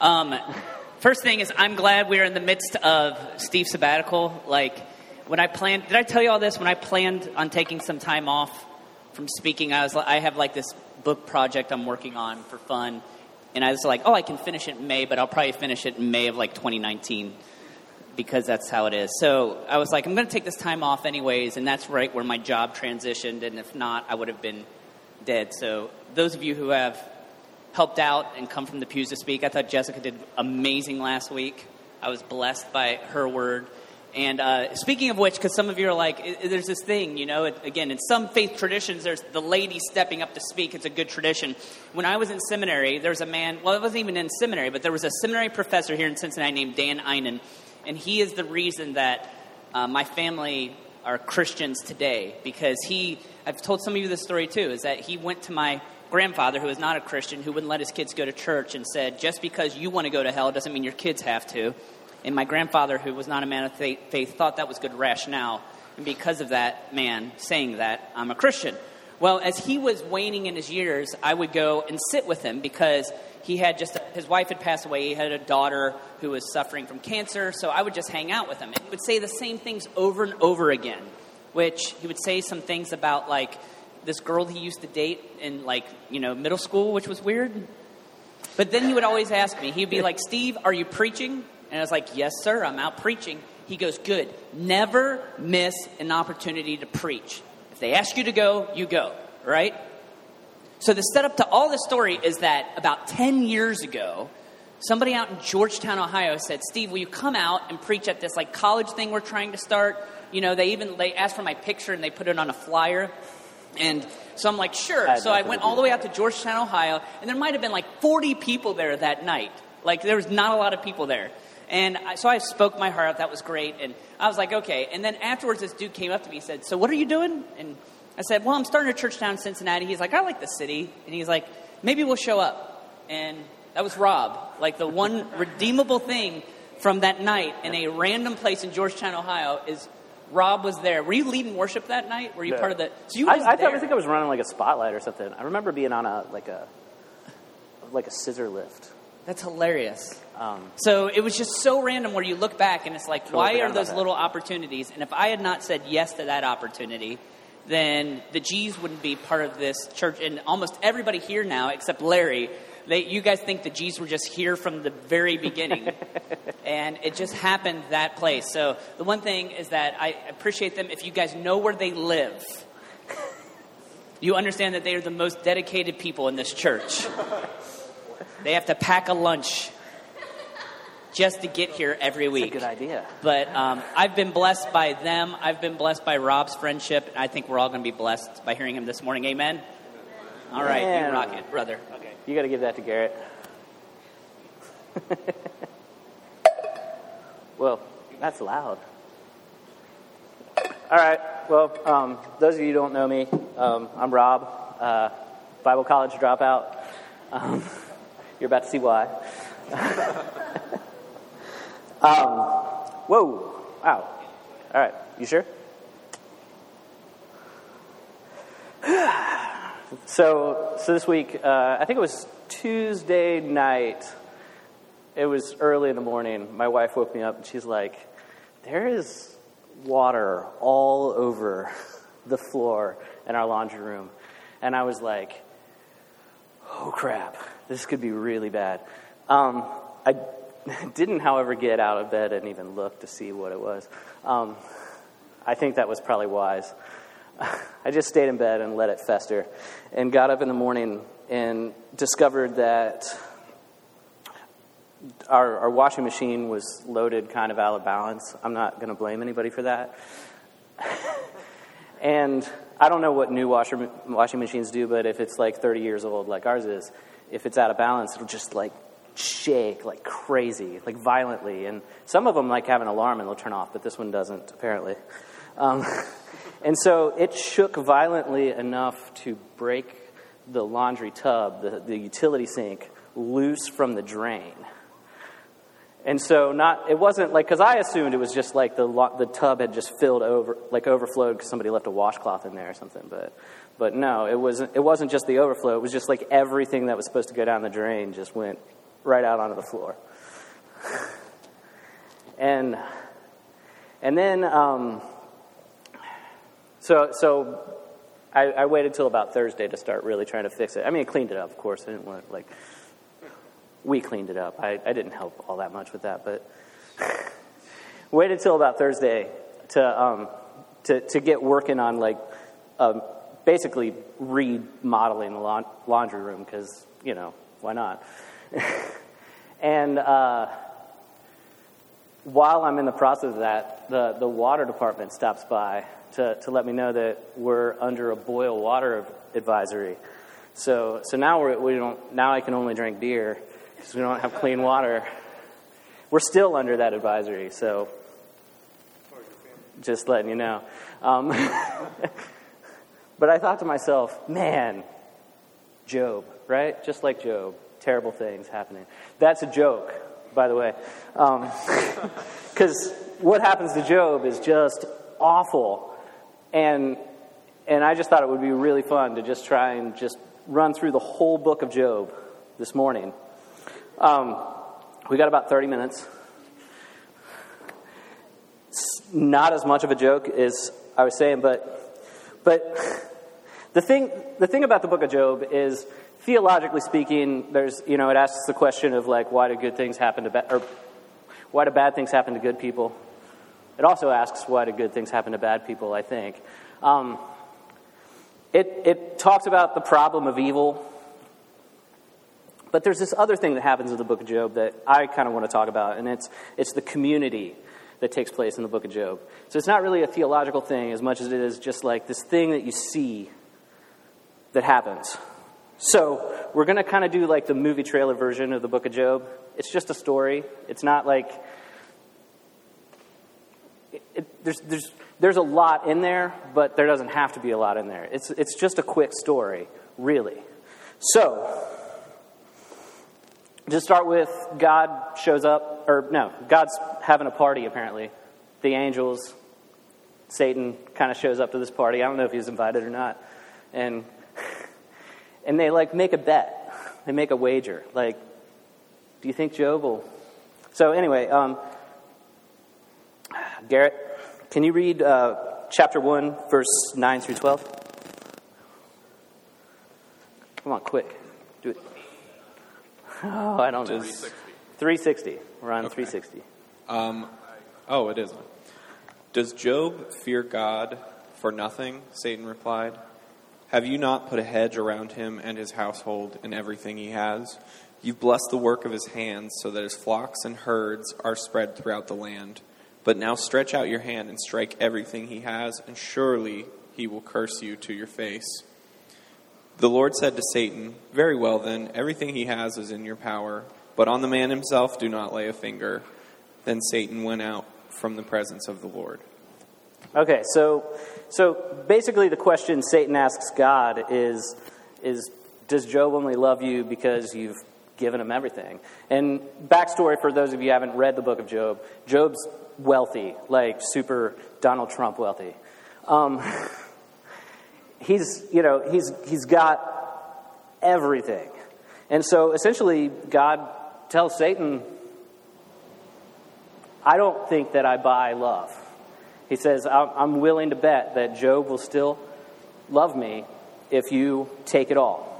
Um, first thing is, I'm glad we're in the midst of Steve's sabbatical. Like, when I planned, did I tell you all this? When I planned on taking some time off from speaking, I was I have like this book project I'm working on for fun, and I was like, oh, I can finish it in May, but I'll probably finish it in May of like 2019 because that's how it is. So I was like, I'm going to take this time off anyways, and that's right where my job transitioned, and if not, I would have been dead. So those of you who have helped out and come from the pews to speak, I thought Jessica did amazing last week. I was blessed by her word. And uh, speaking of which, because some of you are like, there's this thing, you know, again, in some faith traditions, there's the lady stepping up to speak. It's a good tradition. When I was in seminary, there was a man, well, I wasn't even in seminary, but there was a seminary professor here in Cincinnati named Dan Einen and he is the reason that uh, my family are Christians today because he, I've told some of you this story too, is that he went to my grandfather, who is not a Christian, who wouldn't let his kids go to church, and said, Just because you want to go to hell doesn't mean your kids have to. And my grandfather, who was not a man of faith, thought that was good rationale. And because of that man saying that, I'm a Christian. Well, as he was waning in his years, I would go and sit with him because he had just his wife had passed away. He had a daughter who was suffering from cancer. So I would just hang out with him. And he would say the same things over and over again, which he would say some things about like this girl he used to date in like you know middle school, which was weird. But then he would always ask me. He'd be like, "Steve, are you preaching?" And I was like, "Yes, sir. I'm out preaching." He goes, "Good. Never miss an opportunity to preach. If they ask you to go, you go." Right? So, the setup to all this story is that about 10 years ago, somebody out in Georgetown, Ohio said, Steve, will you come out and preach at this like college thing we're trying to start? You know, they even they asked for my picture and they put it on a flyer. And so I'm like, sure. So I went all the way out to Georgetown, Ohio, and there might have been like 40 people there that night. Like, there was not a lot of people there. And I, so I spoke my heart out. That was great. And I was like, okay. And then afterwards, this dude came up to me and said, So, what are you doing? And I said, Well, I'm starting a church down in Cincinnati. He's like, I like the city. And he's like, Maybe we'll show up. And that was Rob. Like the one redeemable thing from that night in a random place in Georgetown, Ohio is Rob was there. Were you leading worship that night? Were you part of the? So you I, I, thought, I think I was running like a spotlight or something. I remember being on a like a like a scissor lift. That's hilarious. Um, so it was just so random where you look back and it's like, why are those little opportunities? And if I had not said yes to that opportunity, then the G's wouldn't be part of this church. And almost everybody here now, except Larry, they, you guys think the G's were just here from the very beginning. and it just happened that place. So the one thing is that I appreciate them if you guys know where they live. You understand that they are the most dedicated people in this church. They have to pack a lunch just to get here every week. That's a good idea. But um, I've been blessed by them. I've been blessed by Rob's friendship. I think we're all going to be blessed by hearing him this morning. Amen. All right, you rock it, brother. Okay. You got to give that to Garrett. well, that's loud. All right. Well, um, those of you who don't know me, um, I'm Rob, uh, Bible college dropout. Um, you're about to see why. Um, whoa. Wow. All right. You sure? so, so this week, uh, I think it was Tuesday night. It was early in the morning. My wife woke me up and she's like, There is water all over the floor in our laundry room. And I was like, Oh crap, this could be really bad. Um, I Didn't, however, get out of bed and even look to see what it was. Um, I think that was probably wise. I just stayed in bed and let it fester and got up in the morning and discovered that our, our washing machine was loaded kind of out of balance. I'm not going to blame anybody for that. and I don't know what new washer, washing machines do, but if it's like 30 years old, like ours is, if it's out of balance, it'll just like shake like crazy, like violently. And some of them like have an alarm and they'll turn off, but this one doesn't, apparently. Um, and so it shook violently enough to break the laundry tub, the, the utility sink, loose from the drain. And so not it wasn't like because I assumed it was just like the the tub had just filled over like overflowed because somebody left a washcloth in there or something. But but no, it wasn't. It wasn't just the overflow. It was just like everything that was supposed to go down the drain just went right out onto the floor. and and then um, so so I, I waited till about Thursday to start really trying to fix it. I mean, I cleaned it up, of course. I didn't want like we cleaned it up. I, I didn't help all that much with that, but waited till about Thursday to um, to to get working on like um, basically remodeling the la- laundry room because you know why not? and uh, while I'm in the process of that, the the water department stops by to to let me know that we're under a boil water advisory. So so now we're, we don't now I can only drink beer because we don't have clean water. We're still under that advisory, so just letting you know. Um, but I thought to myself, man, Job, right? Just like Job, terrible things happening. That's a joke, by the way. Because um, what happens to Job is just awful. And, and I just thought it would be really fun to just try and just run through the whole book of Job this morning. Um, we got about 30 minutes. It's not as much of a joke as I was saying, but, but the, thing, the thing about the book of Job is, theologically speaking, there's, you know, it asks the question of, like, why do good things happen to bad, or why do bad things happen to good people? It also asks why do good things happen to bad people, I think. Um, it, it talks about the problem of evil but there's this other thing that happens in the book of Job that I kind of want to talk about, and it's, it's the community that takes place in the book of Job. So it's not really a theological thing as much as it is just like this thing that you see that happens. So we're going to kind of do like the movie trailer version of the book of Job. It's just a story. It's not like. There's, there's, there's a lot in there, but there doesn't have to be a lot in there. It's, it's just a quick story, really. So, to start with, God shows up, or no, God's having a party apparently. The angels, Satan kind of shows up to this party. I don't know if he's invited or not. And and they like make a bet. They make a wager. Like, do you think Job will? So anyway, um, Garrett, can you read uh, chapter one, verse nine through twelve? Come on, quick. Do it. Oh, I don't know. 360. 360. We're on okay. 360. Um, oh, it isn't. Does Job fear God for nothing? Satan replied. Have you not put a hedge around him and his household and everything he has? You've blessed the work of his hands so that his flocks and herds are spread throughout the land. But now stretch out your hand and strike everything he has, and surely he will curse you to your face. The Lord said to Satan, Very well then, everything he has is in your power, but on the man himself do not lay a finger. Then Satan went out from the presence of the Lord. Okay, so so basically the question Satan asks God is is does Job only love you because you've given him everything? And backstory for those of you who haven't read the book of Job, Job's wealthy, like super Donald Trump wealthy. Um, he's, you know, he's, he's got everything. And so essentially, God tells Satan, I don't think that I buy love. He says, I'm willing to bet that Job will still love me if you take it all.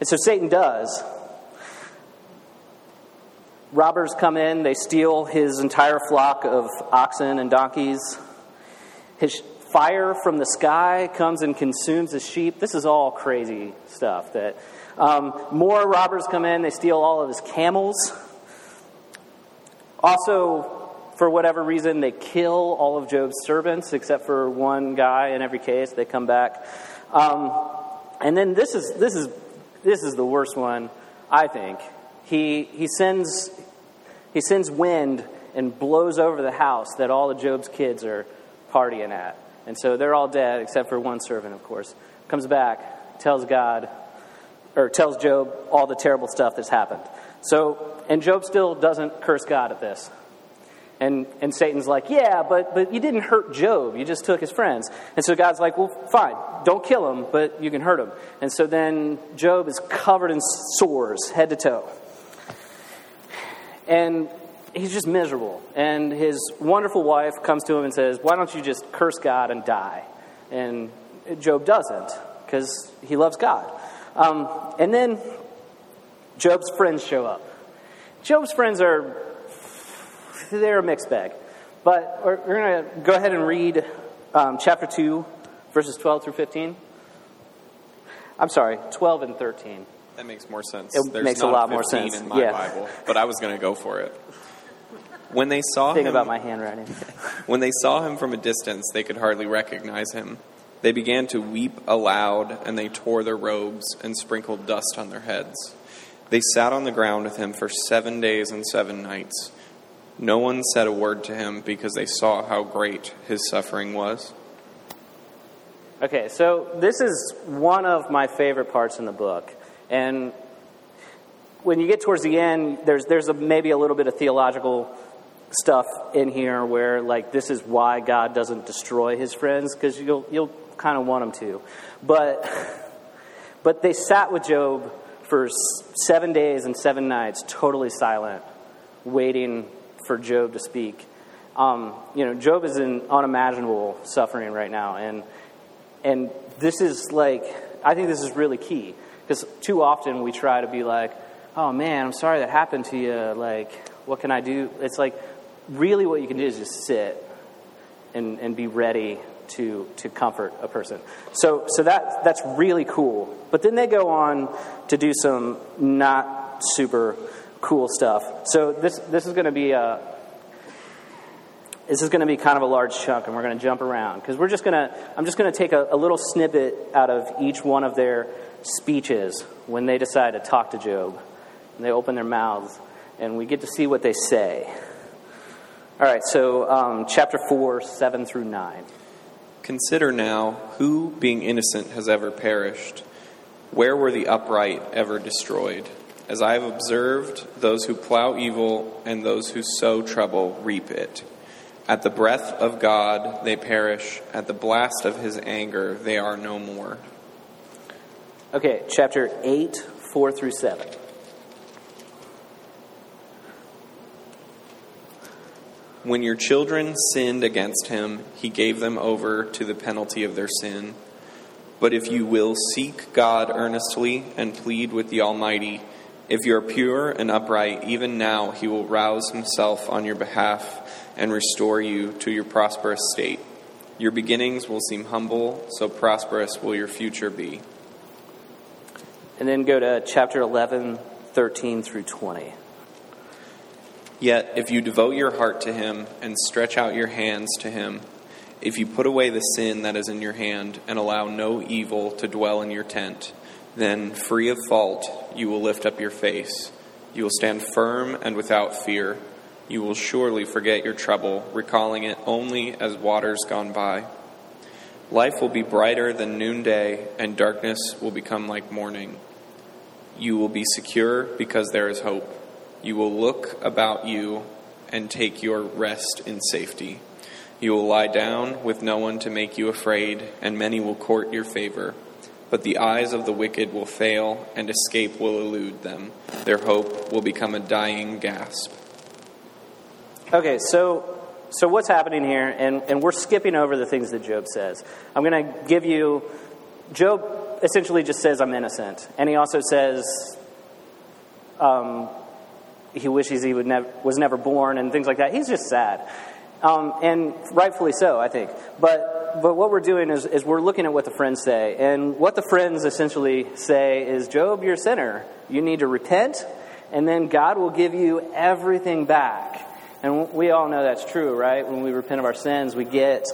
And so Satan does. Robbers come in, they steal his entire flock of oxen and donkeys. His fire from the sky comes and consumes his sheep. This is all crazy stuff. That um, more robbers come in, they steal all of his camels. Also, for whatever reason, they kill all of Job's servants except for one guy in every case. They come back, um, and then this is this is this is the worst one, I think. He he sends he sends wind and blows over the house that all of Job's kids are partying at. And so they're all dead except for one servant, of course. Comes back, tells God, or tells Job all the terrible stuff that's happened. So, and Job still doesn't curse God at this. And, and Satan's like, yeah, but, but you didn't hurt Job. You just took his friends. And so God's like, well, fine. Don't kill him, but you can hurt him. And so then Job is covered in sores, head to toe. And he's just miserable. And his wonderful wife comes to him and says, Why don't you just curse God and die? And Job doesn't, because he loves God. Um, and then Job's friends show up. Job's friends are, they're a mixed bag. But we're, we're going to go ahead and read um, chapter 2, verses 12 through 15. I'm sorry, 12 and 13. That makes more sense. It There's makes a lot more sense. in my Yeah. Bible, but I was going to go for it. When they saw Think him, about my handwriting. when they saw him from a distance, they could hardly recognize him. They began to weep aloud, and they tore their robes and sprinkled dust on their heads. They sat on the ground with him for seven days and seven nights. No one said a word to him because they saw how great his suffering was. Okay, so this is one of my favorite parts in the book. And when you get towards the end, there's, there's a, maybe a little bit of theological stuff in here where, like, this is why God doesn't destroy his friends, because you'll, you'll kind of want him to. But, but they sat with Job for seven days and seven nights, totally silent, waiting for Job to speak. Um, you know, Job is in unimaginable suffering right now, and and this is like, I think this is really key because too often we try to be like, oh man, I'm sorry that happened to you. Like, what can I do? It's like, really, what you can do is just sit and, and be ready to, to comfort a person. So, so that, that's really cool. But then they go on to do some not super cool stuff. So, this, this is going to be a, this is going to be kind of a large chunk and we're going to jump around because we're just going to i'm just going to take a, a little snippet out of each one of their speeches when they decide to talk to job and they open their mouths and we get to see what they say all right so um, chapter 4 7 through 9 Consider now who, being innocent, has ever perished? Where were the upright ever destroyed? As I have observed, those who plow evil and those who sow trouble reap it. At the breath of God they perish, at the blast of his anger they are no more. okay chapter 8 4 through 7 When your children sinned against him, he gave them over to the penalty of their sin. But if you will seek God earnestly and plead with the Almighty, if you are pure and upright, even now he will rouse himself on your behalf and restore you to your prosperous state. Your beginnings will seem humble, so prosperous will your future be. and then go to chapter 11 13 through 20 Yet, if you devote your heart to him and stretch out your hands to him, if you put away the sin that is in your hand and allow no evil to dwell in your tent, then, free of fault, you will lift up your face. You will stand firm and without fear. You will surely forget your trouble, recalling it only as waters gone by. Life will be brighter than noonday, and darkness will become like morning. You will be secure because there is hope. You will look about you and take your rest in safety. You will lie down with no one to make you afraid, and many will court your favor. But the eyes of the wicked will fail, and escape will elude them. Their hope will become a dying gasp. Okay, so so what's happening here, and, and we're skipping over the things that Job says. I'm going to give you. Job essentially just says, "I'm innocent," and he also says, um, he wishes he would nev- was never born and things like that. He's just sad, um, and rightfully so, I think. But but what we're doing is, is we're looking at what the friends say, and what the friends essentially say is, "Job, you're a sinner. You need to repent, and then God will give you everything back." And we all know that's true, right? When we repent of our sins, we get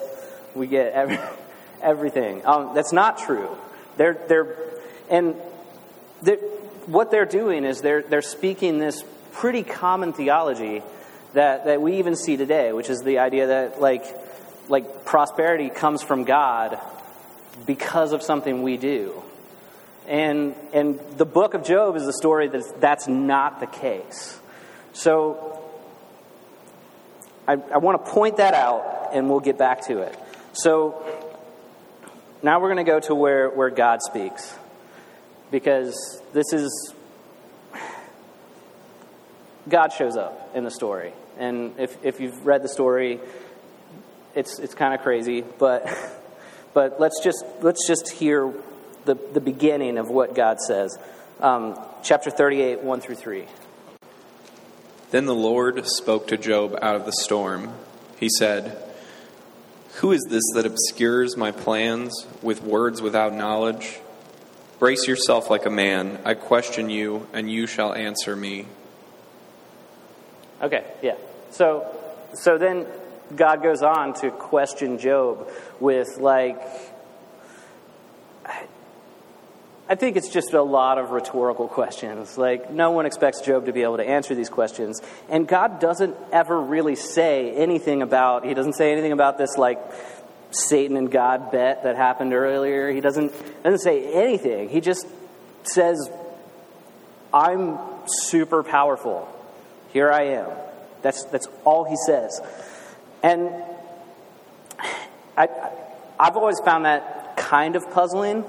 we get every, everything. Um, that's not true. They're they're and they're, what they're doing is they're they're speaking this pretty common theology that that we even see today, which is the idea that like like prosperity comes from God because of something we do. And and the book of Job is the story that that's not the case. So I, I want to point that out and we'll get back to it. So now we're going to go to where, where God speaks. Because this is God shows up in the story. And if, if you've read the story, it's, it's kind of crazy, but, but let's, just, let's just hear the, the beginning of what God says. Um, chapter 38, 1 through 3. Then the Lord spoke to Job out of the storm. He said, Who is this that obscures my plans with words without knowledge? Brace yourself like a man. I question you, and you shall answer me. Okay, yeah. So, so then God goes on to question Job with, like, I think it's just a lot of rhetorical questions. Like, no one expects Job to be able to answer these questions. And God doesn't ever really say anything about, he doesn't say anything about this, like, Satan and God bet that happened earlier. He doesn't, doesn't say anything. He just says, I'm super powerful. Here I am. That's, that's all he says. And I, I've always found that kind of puzzling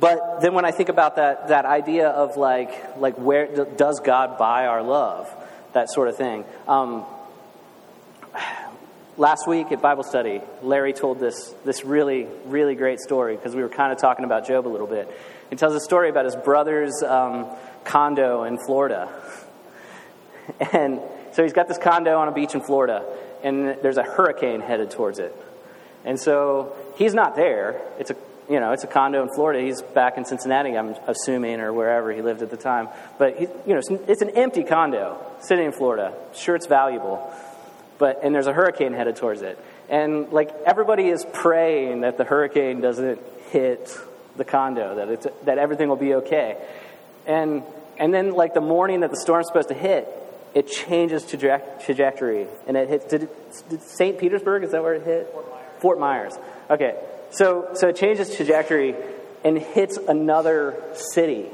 but then when I think about that, that idea of like, like where does God buy our love? That sort of thing. Um, last week at Bible study, Larry told this, this really, really great story because we were kind of talking about Job a little bit. He tells a story about his brother's um, condo in Florida. And so he's got this condo on a beach in Florida, and there's a hurricane headed towards it. And so he's not there. It's a you know, it's a condo in Florida. He's back in Cincinnati, I'm assuming, or wherever he lived at the time. But he, you know, it's an empty condo sitting in Florida. Sure, it's valuable, but and there's a hurricane headed towards it, and like everybody is praying that the hurricane doesn't hit the condo, that it's that everything will be okay, and and then like the morning that the storm's supposed to hit, it changes trajectory, and it hits. Did, it, did St. Petersburg? Is that where it hit? Fort Myers. Fort Myers. Okay, so, so it changes trajectory and hits another city.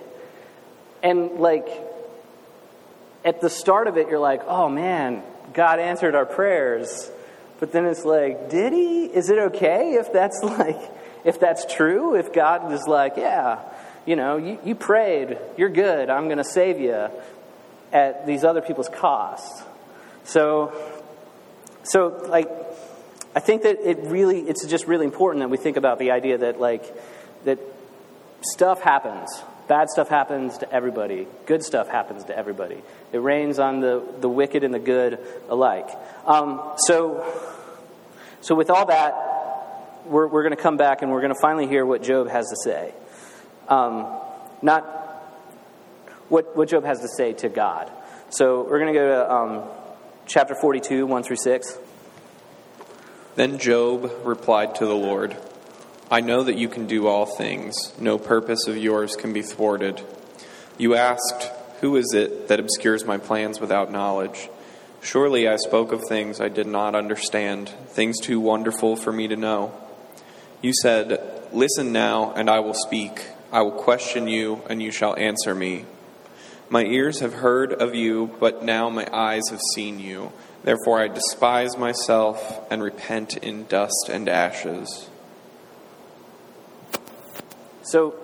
And like, at the start of it, you're like, oh man, God answered our prayers. But then it's like, did he? Is it okay if that's like, if that's true? If God is like, yeah, you know, you, you prayed, you're good, I'm going to save you at these other people's cost. So, so like, I think that it really, it's just really important that we think about the idea that, like, that stuff happens. Bad stuff happens to everybody. Good stuff happens to everybody. It rains on the, the wicked and the good alike. Um, so, so, with all that, we're, we're going to come back and we're going to finally hear what Job has to say. Um, not what, what Job has to say to God. So, we're going to go to um, chapter 42, 1 through 6. Then Job replied to the Lord, I know that you can do all things. No purpose of yours can be thwarted. You asked, Who is it that obscures my plans without knowledge? Surely I spoke of things I did not understand, things too wonderful for me to know. You said, Listen now, and I will speak. I will question you, and you shall answer me. My ears have heard of you, but now my eyes have seen you. Therefore, I despise myself and repent in dust and ashes. So,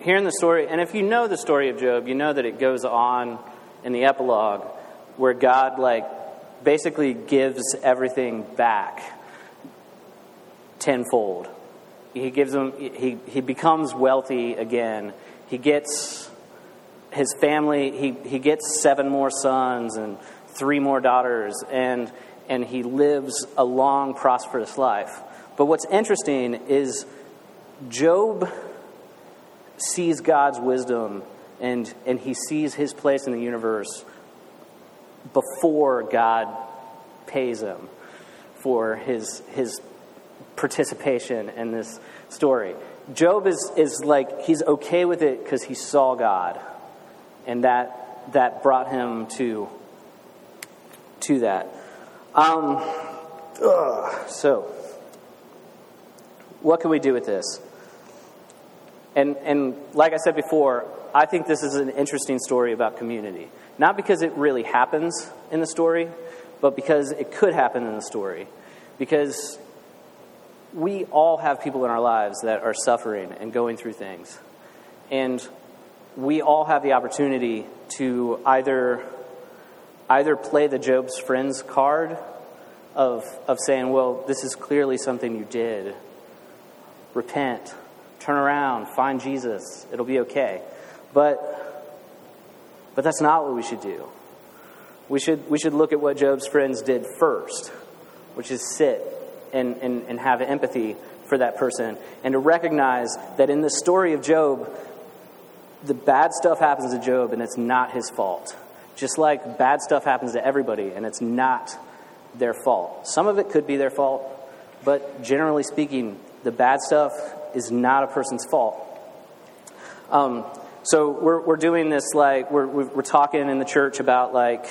hearing the story, and if you know the story of Job, you know that it goes on in the epilogue where God, like, basically gives everything back tenfold. He gives him, he, he becomes wealthy again. He gets his family, he, he gets seven more sons and three more daughters, and, and he lives a long, prosperous life. But what's interesting is Job sees God's wisdom and, and he sees his place in the universe before God pays him for his, his participation in this story. Job is, is like, he's okay with it because he saw God, and that, that brought him to to that. Um, ugh, so, what can we do with this? And, and like I said before, I think this is an interesting story about community. Not because it really happens in the story, but because it could happen in the story. Because we all have people in our lives that are suffering and going through things. And we all have the opportunity to either either play the Job's friends card of, of saying, well, this is clearly something you did. Repent, turn around, find Jesus, it'll be okay. But, but that's not what we should do. We should, we should look at what Job's friends did first, which is sit and, and, and have empathy for that person and to recognize that in the story of Job, the bad stuff happens to Job and it's not his fault. Just like bad stuff happens to everybody and it's not their fault. Some of it could be their fault, but generally speaking, the bad stuff is not a person's fault. Um, so we're, we're doing this like we're, we're talking in the church about like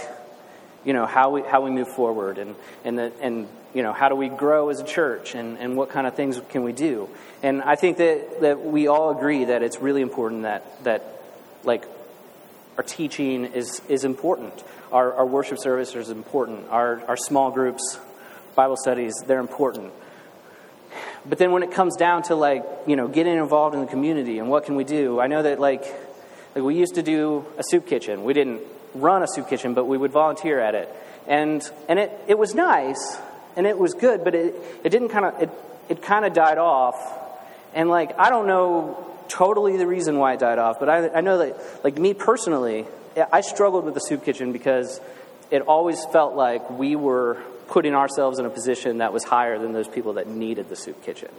you know how we how we move forward and and the, and you know how do we grow as a church and, and what kind of things can we do? And I think that that we all agree that it's really important that that like our teaching is is important. Our, our worship service is important. Our our small groups Bible studies they're important. But then when it comes down to like you know getting involved in the community and what can we do I know that like like we used to do a soup kitchen. We didn't run a soup kitchen, but we would volunteer at it. And, and it, it was nice and it was good, but it, it didn't kind of, it, it kind of died off. And like, I don't know totally the reason why it died off, but I, I know that, like me personally, I struggled with the soup kitchen because it always felt like we were putting ourselves in a position that was higher than those people that needed the soup kitchen.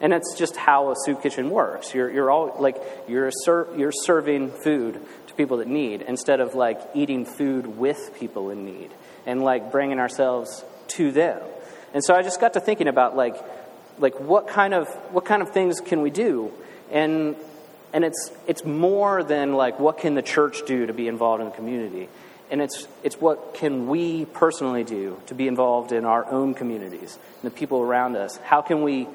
And that's just how a soup kitchen works. You're, you're all like you're, ser- you're serving food to people that need instead of like eating food with people in need and like bringing ourselves to them. And so I just got to thinking about like like what kind of what kind of things can we do? And and it's it's more than like what can the church do to be involved in the community. And it's it's what can we personally do to be involved in our own communities and the people around us. How can we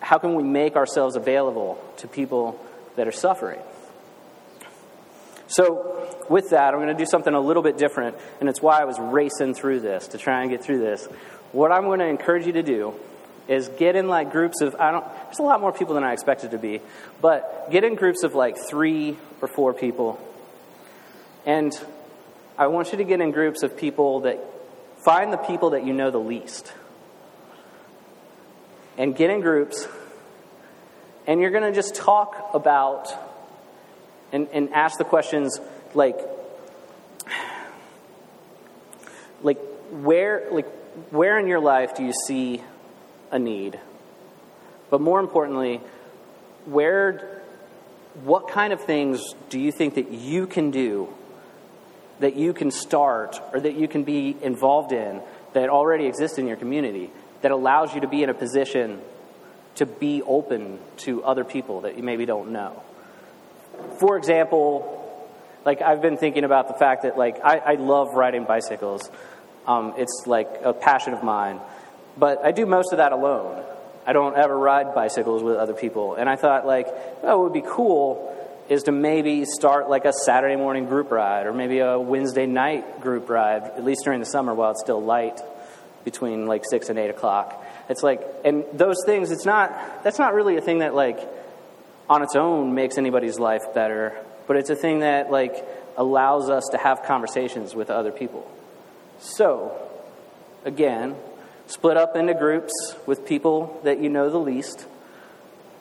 how can we make ourselves available to people that are suffering? So, with that, I'm going to do something a little bit different, and it's why I was racing through this to try and get through this. What I'm going to encourage you to do is get in like groups of I don't there's a lot more people than I expected to be, but get in groups of like 3 or 4 people. And I want you to get in groups of people that find the people that you know the least. And get in groups and you're going to just talk about and, and ask the questions like, like where, like where in your life do you see a need? But more importantly, where, what kind of things do you think that you can do, that you can start, or that you can be involved in that already exist in your community that allows you to be in a position to be open to other people that you maybe don't know? For example, like I've been thinking about the fact that like I, I love riding bicycles. Um, it's like a passion of mine, but I do most of that alone. I don't ever ride bicycles with other people. And I thought like, oh, it would be cool is to maybe start like a Saturday morning group ride or maybe a Wednesday night group ride, at least during the summer while it's still light between like six and eight o'clock. It's like, and those things, it's not, that's not really a thing that like on its own makes anybody's life better, but it's a thing that like allows us to have conversations with other people. So, again, split up into groups with people that you know the least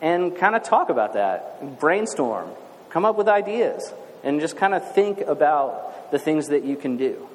and kind of talk about that. Brainstorm, come up with ideas, and just kind of think about the things that you can do.